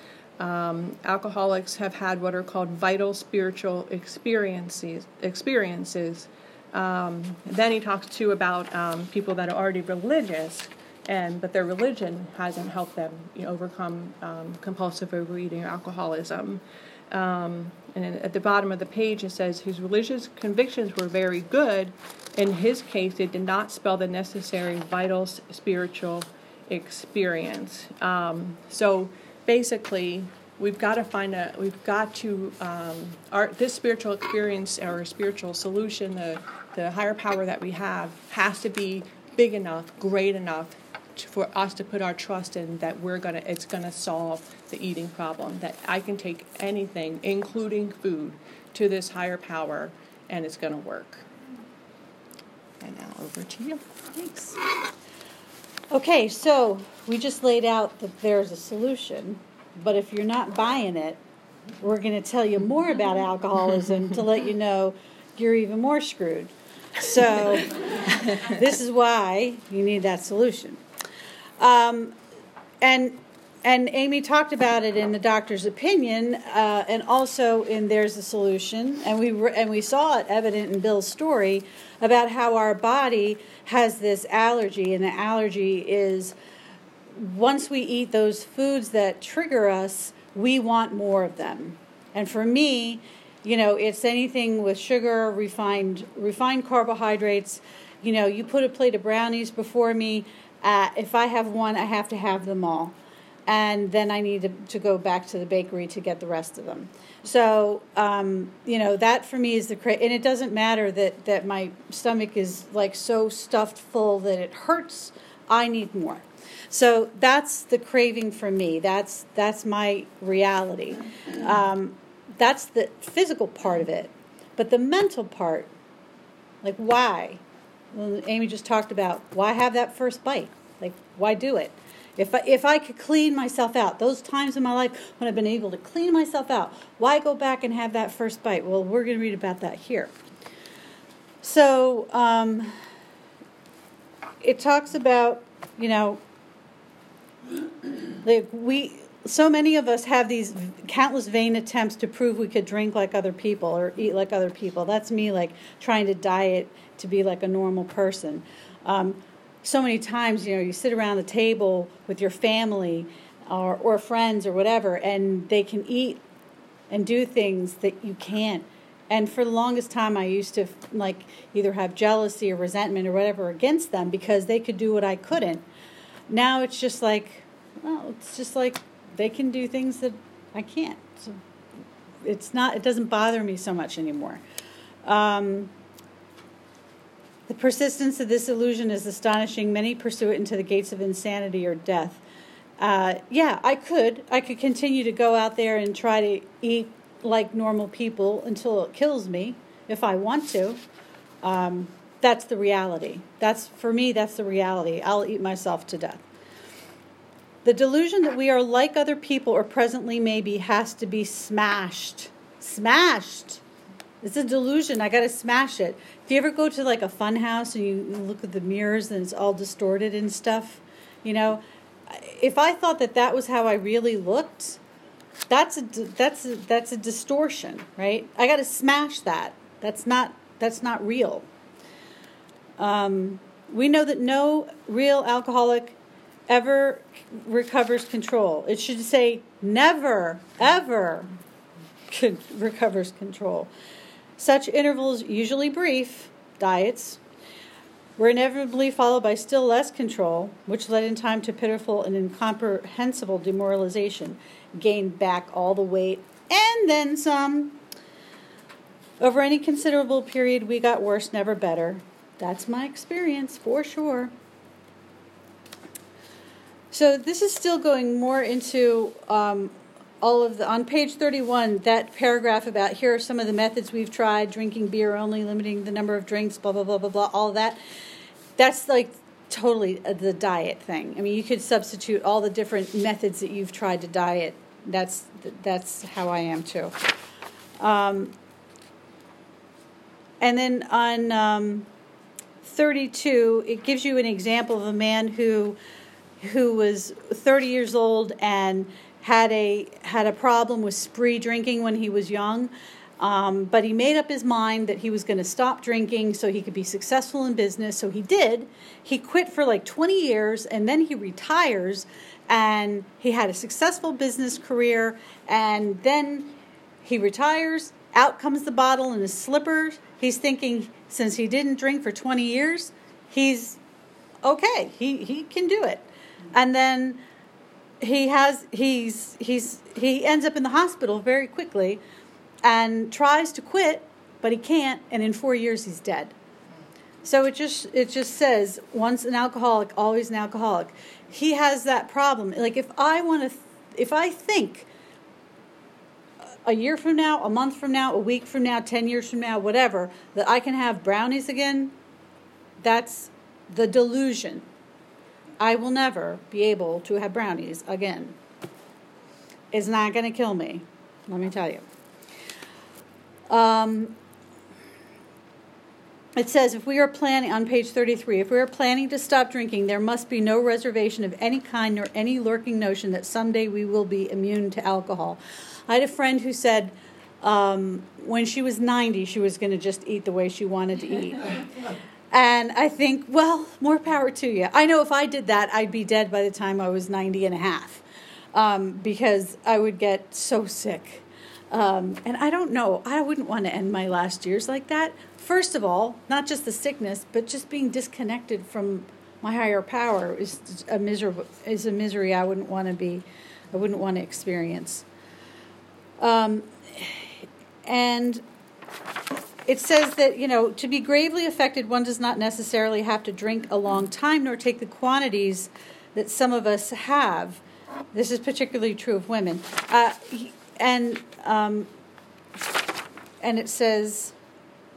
um, alcoholics have had what are called vital spiritual experiences. Experiences. Um, then he talks too about um, people that are already religious, and but their religion hasn't helped them you know, overcome um, compulsive overeating or alcoholism. Um, and at the bottom of the page it says his religious convictions were very good. In his case, it did not spell the necessary vital spiritual experience. Um, so basically, we've got to find a we've got to um, our this spiritual experience our spiritual solution, the the higher power that we have has to be big enough, great enough for us to put our trust in that we're gonna it's gonna solve the eating problem that i can take anything including food to this higher power and it's gonna work. And now over to you. Thanks. Okay so we just laid out that there's a solution but if you're not buying it we're going to tell you more about alcoholism to let you know you're even more screwed so this is why you need that solution um, and and Amy talked about it in the doctor's opinion, uh, and also in there's a solution, and we re- and we saw it evident in Bill's story about how our body has this allergy, and the allergy is once we eat those foods that trigger us, we want more of them. And for me, you know, it's anything with sugar, refined refined carbohydrates. You know, you put a plate of brownies before me uh, if I have one, I have to have them all. And then I need to, to go back to the bakery to get the rest of them. So, um, you know, that for me is the cra- and it doesn't matter that, that my stomach is like so stuffed full that it hurts. I need more. So that's the craving for me. That's that's my reality. Um, that's the physical part of it, but the mental part, like why? Well, Amy just talked about why have that first bite? Like, why do it? If I, if I could clean myself out, those times in my life when I've been able to clean myself out, why go back and have that first bite? Well, we're going to read about that here. So, um, it talks about, you know, like we, so many of us have these countless vain attempts to prove we could drink like other people or eat like other people. That's me, like trying to diet to be like a normal person. Um, so many times, you know, you sit around the table with your family or, or friends or whatever, and they can eat and do things that you can't. And for the longest time, I used to like either have jealousy or resentment or whatever against them because they could do what I couldn't. Now it's just like, well, it's just like they can do things that I can't. So it's not. It doesn't bother me so much anymore. Um, the persistence of this illusion is astonishing. Many pursue it into the gates of insanity or death. Uh, yeah, I could. I could continue to go out there and try to eat like normal people until it kills me if I want to. Um, that's the reality. That's for me. That's the reality. I'll eat myself to death. The delusion that we are like other people or presently maybe has to be smashed. Smashed. It's a delusion. I got to smash it. If you ever go to like a fun house and you look at the mirrors and it's all distorted and stuff, you know, if I thought that that was how I really looked, that's a that's a, that's a distortion, right? I got to smash that. That's not that's not real. Um, we know that no real alcoholic ever recovers control. It should say never, ever recovers control. Such intervals, usually brief, diets, were inevitably followed by still less control, which led in time to pitiful and incomprehensible demoralization, gained back all the weight and then some. Over any considerable period, we got worse, never better. That's my experience for sure. So this is still going more into um, all of the on page 31 that paragraph about here are some of the methods we've tried drinking beer only limiting the number of drinks blah blah blah blah blah all that. That's like totally the diet thing. I mean you could substitute all the different methods that you've tried to diet. That's that's how i am too. Um, and then on um, 32 it gives you an example of a man who who was 30 years old and had a had a problem with spree drinking when he was young. Um, but he made up his mind that he was going to stop drinking so he could be successful in business. So he did. He quit for like 20 years and then he retires and he had a successful business career. And then he retires. Out comes the bottle and his slippers. He's thinking, since he didn't drink for 20 years, he's okay. He, he can do it and then he has he's he's he ends up in the hospital very quickly and tries to quit but he can't and in 4 years he's dead. So it just it just says once an alcoholic always an alcoholic. He has that problem. Like if i want to th- if i think a year from now a month from now a week from now 10 years from now whatever that i can have brownies again that's the delusion I will never be able to have brownies again. It's not going to kill me, let me tell you. Um, it says if we are planning on page 33 if we are planning to stop drinking there must be no reservation of any kind nor any lurking notion that someday we will be immune to alcohol i had a friend who said um, when she was 90 she was going to just eat the way she wanted to eat and I think, well, more power to you. I know if I did that, I'd be dead by the time I was 90 and a half um, because I would get so sick. Um, and I don't know, I wouldn't want to end my last years like that. First of all, not just the sickness, but just being disconnected from my higher power is a miserable is a misery I wouldn't want to be, I wouldn't want to experience. Um, and it says that, you know, to be gravely affected, one does not necessarily have to drink a long time nor take the quantities that some of us have. This is particularly true of women. Uh, and, um, and it says,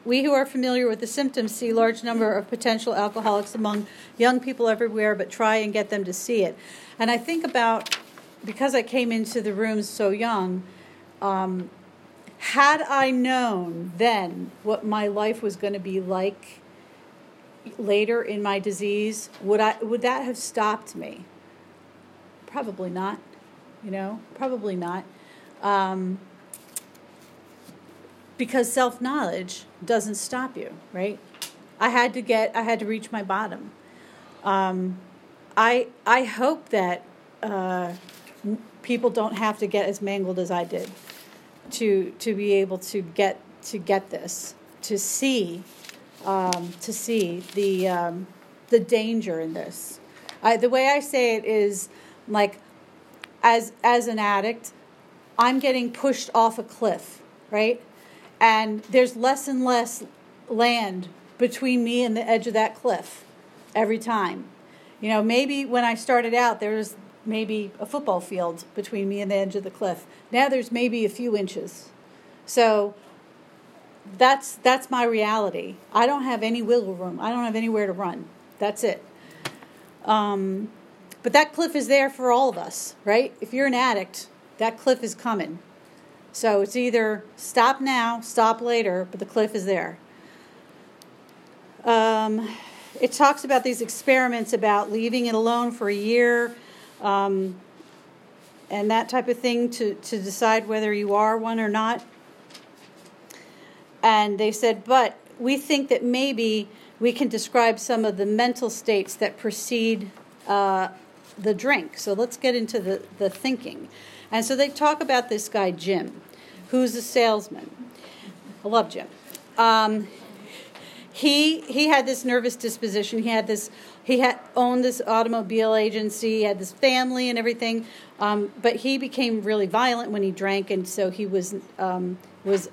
we who are familiar with the symptoms see large number of potential alcoholics among young people everywhere, but try and get them to see it. And I think about because I came into the rooms so young, um, had I known then what my life was going to be like later in my disease, would I would that have stopped me? Probably not. You know, probably not. Um, because self knowledge doesn't stop you, right? I had to get, I had to reach my bottom. Um, I I hope that uh, people don't have to get as mangled as I did to to be able to get to get this to see um, to see the um, the danger in this. I, the way I say it is like as as an addict, I'm getting pushed off a cliff, right? And there's less and less land between me and the edge of that cliff every time. You know, maybe when I started out, there was maybe a football field between me and the edge of the cliff. Now there's maybe a few inches. So that's that's my reality. I don't have any wiggle room. I don't have anywhere to run. That's it. Um, but that cliff is there for all of us, right? If you're an addict, that cliff is coming. So it's either stop now, stop later, but the cliff is there. Um, it talks about these experiments about leaving it alone for a year um, and that type of thing to, to decide whether you are one or not. And they said, but we think that maybe we can describe some of the mental states that precede uh, the drink. So let's get into the, the thinking. And so they talk about this guy, Jim, who's a salesman. I love Jim. Um, he he had this nervous disposition. He had this he had owned this automobile agency. Had this family and everything. Um, but he became really violent when he drank, and so he was um, was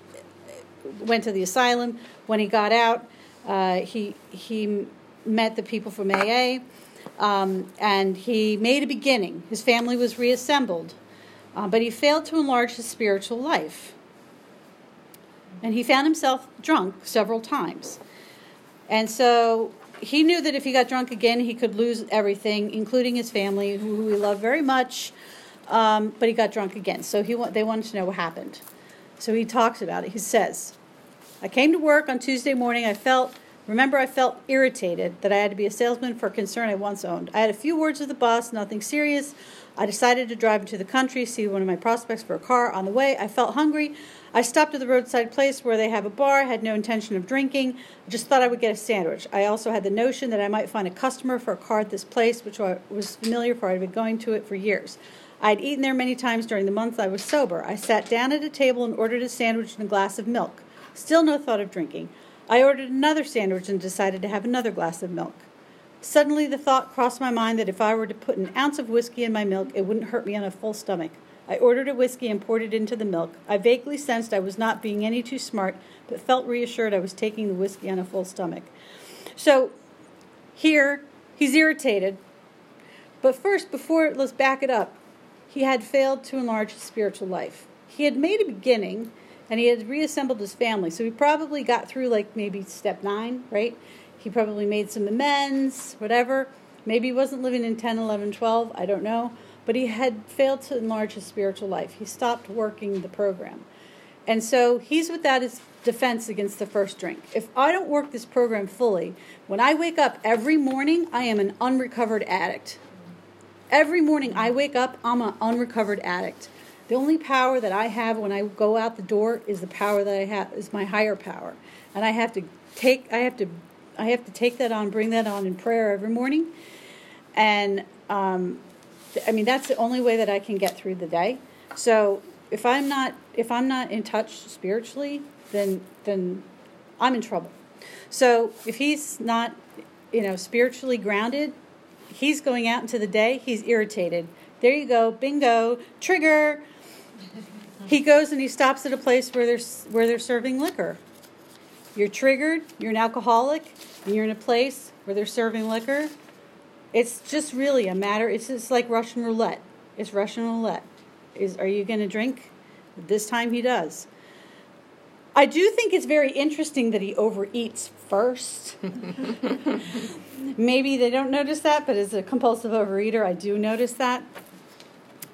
went to the asylum. When he got out, uh, he he met the people from AA, um, and he made a beginning. His family was reassembled, uh, but he failed to enlarge his spiritual life, and he found himself drunk several times. And so he knew that if he got drunk again, he could lose everything, including his family, who he loved very much. Um, but he got drunk again. So he they wanted to know what happened. So he talks about it. He says, I came to work on Tuesday morning. I felt, remember, I felt irritated that I had to be a salesman for a concern I once owned. I had a few words with the boss, nothing serious. I decided to drive into the country, see one of my prospects for a car. On the way, I felt hungry. I stopped at the roadside place where they have a bar, had no intention of drinking. I just thought I would get a sandwich. I also had the notion that I might find a customer for a car at this place, which I was familiar for. I'd been going to it for years. I'd eaten there many times during the months I was sober. I sat down at a table and ordered a sandwich and a glass of milk. Still no thought of drinking. I ordered another sandwich and decided to have another glass of milk. Suddenly, the thought crossed my mind that if I were to put an ounce of whiskey in my milk, it wouldn't hurt me on a full stomach. I ordered a whiskey and poured it into the milk. I vaguely sensed I was not being any too smart, but felt reassured I was taking the whiskey on a full stomach. So here, he's irritated. But first, before let's back it up, he had failed to enlarge his spiritual life. He had made a beginning and he had reassembled his family. So he probably got through like maybe step nine, right? He probably made some amends, whatever. Maybe he wasn't living in 10, 11, 12, I don't know but he had failed to enlarge his spiritual life. He stopped working the program. And so he's without his defense against the first drink. If I don't work this program fully, when I wake up every morning, I am an unrecovered addict. Every morning I wake up, I'm an unrecovered addict. The only power that I have when I go out the door is the power that I have is my higher power. And I have to take I have to I have to take that on, bring that on in prayer every morning. And um, I mean, that's the only way that I can get through the day. So if I'm not if I'm not in touch spiritually, then then I'm in trouble. So if he's not, you know, spiritually grounded, he's going out into the day, he's irritated. There you go, bingo, trigger. He goes and he stops at a place where they're where they're serving liquor. You're triggered, you're an alcoholic, and you're in a place where they're serving liquor. It's just really a matter. It's just like Russian roulette. It's Russian roulette. Is are you going to drink? This time he does. I do think it's very interesting that he overeats first. Maybe they don't notice that, but as a compulsive overeater, I do notice that.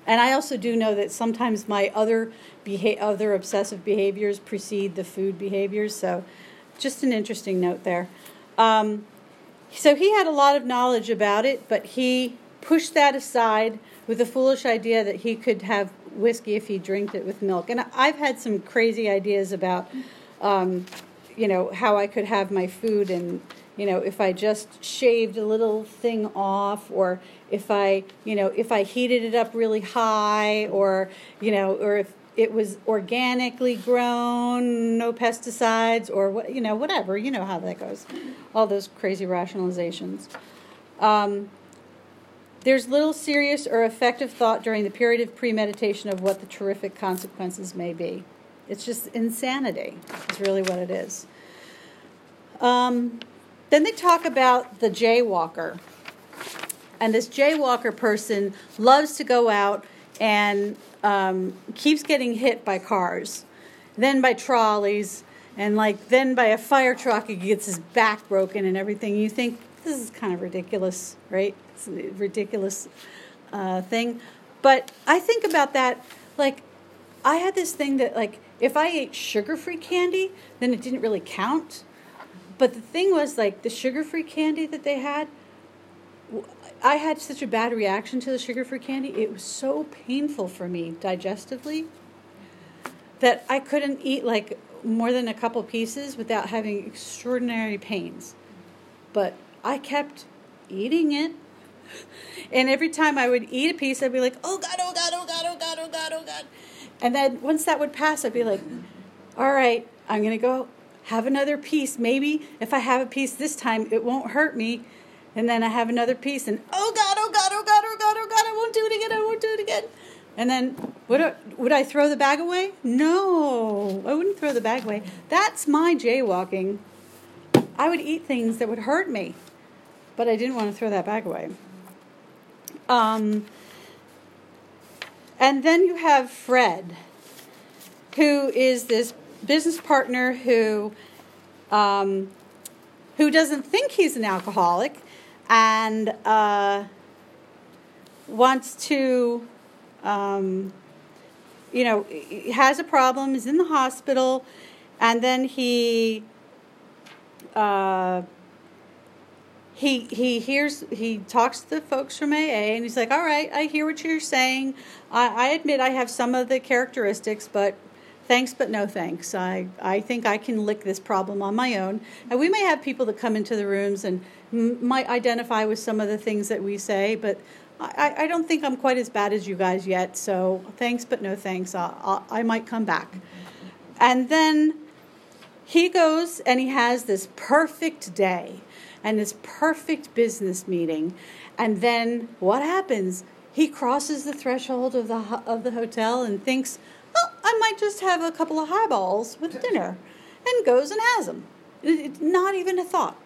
And I also do know that sometimes my other beha- other obsessive behaviors precede the food behaviors. So, just an interesting note there. Um, so he had a lot of knowledge about it, but he pushed that aside with the foolish idea that he could have whiskey if he drank it with milk. And I've had some crazy ideas about, um, you know, how I could have my food and, you know, if I just shaved a little thing off or if I, you know, if I heated it up really high or, you know, or if it was organically grown, no pesticides, or what you know, whatever. You know how that goes. All those crazy rationalizations. Um, there's little serious or effective thought during the period of premeditation of what the terrific consequences may be. It's just insanity. Is really what it is. Um, then they talk about the jaywalker. And this jaywalker person loves to go out and um, keeps getting hit by cars. then by trolleys, and like then by a fire truck, he gets his back broken and everything. You think this is kind of ridiculous, right? It's a ridiculous uh, thing. But I think about that like I had this thing that like if I ate sugar-free candy, then it didn't really count. But the thing was like the sugar-free candy that they had I had such a bad reaction to the sugar-free candy. It was so painful for me digestively that I couldn't eat like more than a couple pieces without having extraordinary pains. But I kept eating it. And every time I would eat a piece, I'd be like, oh God, oh God, oh God, oh God, oh God, oh God. And then once that would pass, I'd be like, all right, I'm going to go have another piece. Maybe if I have a piece this time, it won't hurt me. And then I have another piece, and oh God, oh God, oh God, oh God, oh God, I won't do it again, I won't do it again. And then would would I throw the bag away? No, I wouldn't throw the bag away. That's my jaywalking. I would eat things that would hurt me, but I didn't want to throw that bag away. Um, and then you have Fred, who is this business partner who um, who doesn't think he's an alcoholic and uh, wants to um, you know, has a problem, is in the hospital, and then he uh, he he hears he talks to the folks from AA, and he's like, "All right, I hear what you're saying. I, I admit I have some of the characteristics, but." Thanks, but no thanks. I, I think I can lick this problem on my own. And we may have people that come into the rooms and m- might identify with some of the things that we say, but I, I don't think I'm quite as bad as you guys yet, so thanks, but no thanks. I'll, I'll, I might come back. And then he goes and he has this perfect day and this perfect business meeting. And then what happens? He crosses the threshold of the, of the hotel and thinks, I might just have a couple of highballs with dinner, and goes and has them. not even a thought.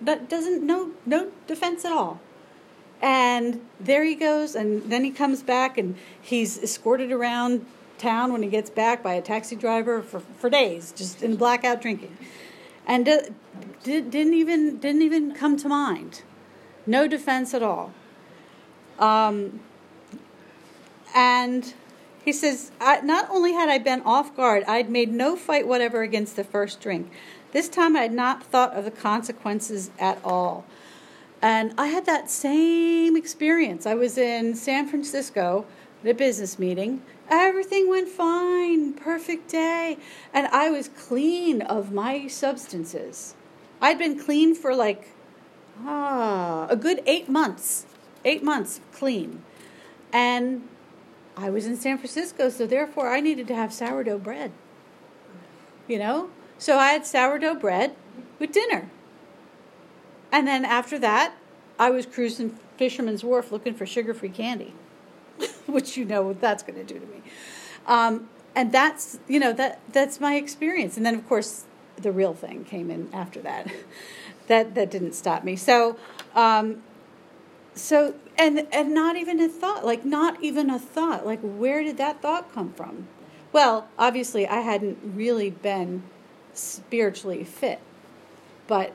That doesn't, no, no defense at all. And there he goes, and then he comes back and he's escorted around town when he gets back by a taxi driver for, for days, just in blackout drinking. And did, didn't even didn't even come to mind. No defense at all. Um, and he says, not only had I been off guard, I'd made no fight whatever against the first drink. This time I had not thought of the consequences at all. And I had that same experience. I was in San Francisco at a business meeting. Everything went fine, perfect day. And I was clean of my substances. I'd been clean for like ah, a good eight months. Eight months clean. And I was in San Francisco, so therefore I needed to have sourdough bread. You know? So I had sourdough bread with dinner. And then after that, I was cruising Fisherman's Wharf looking for sugar free candy, which you know what that's going to do to me. Um, and that's, you know, that that's my experience. And then, of course, the real thing came in after that. that that didn't stop me. So, um, so and and not even a thought, like not even a thought. Like where did that thought come from? Well, obviously, I hadn't really been spiritually fit, but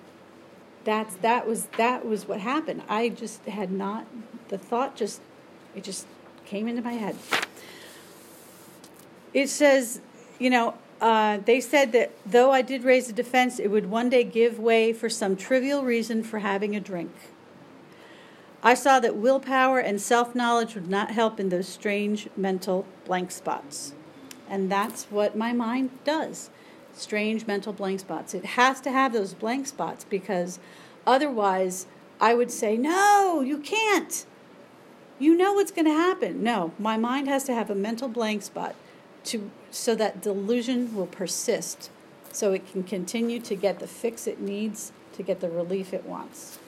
that's that was that was what happened. I just had not the thought just it just came into my head. It says, you know, uh, they said that though I did raise a defense, it would one day give way for some trivial reason for having a drink. I saw that willpower and self knowledge would not help in those strange mental blank spots. And that's what my mind does strange mental blank spots. It has to have those blank spots because otherwise I would say, no, you can't. You know what's going to happen. No, my mind has to have a mental blank spot to so that delusion will persist so it can continue to get the fix it needs to get the relief it wants.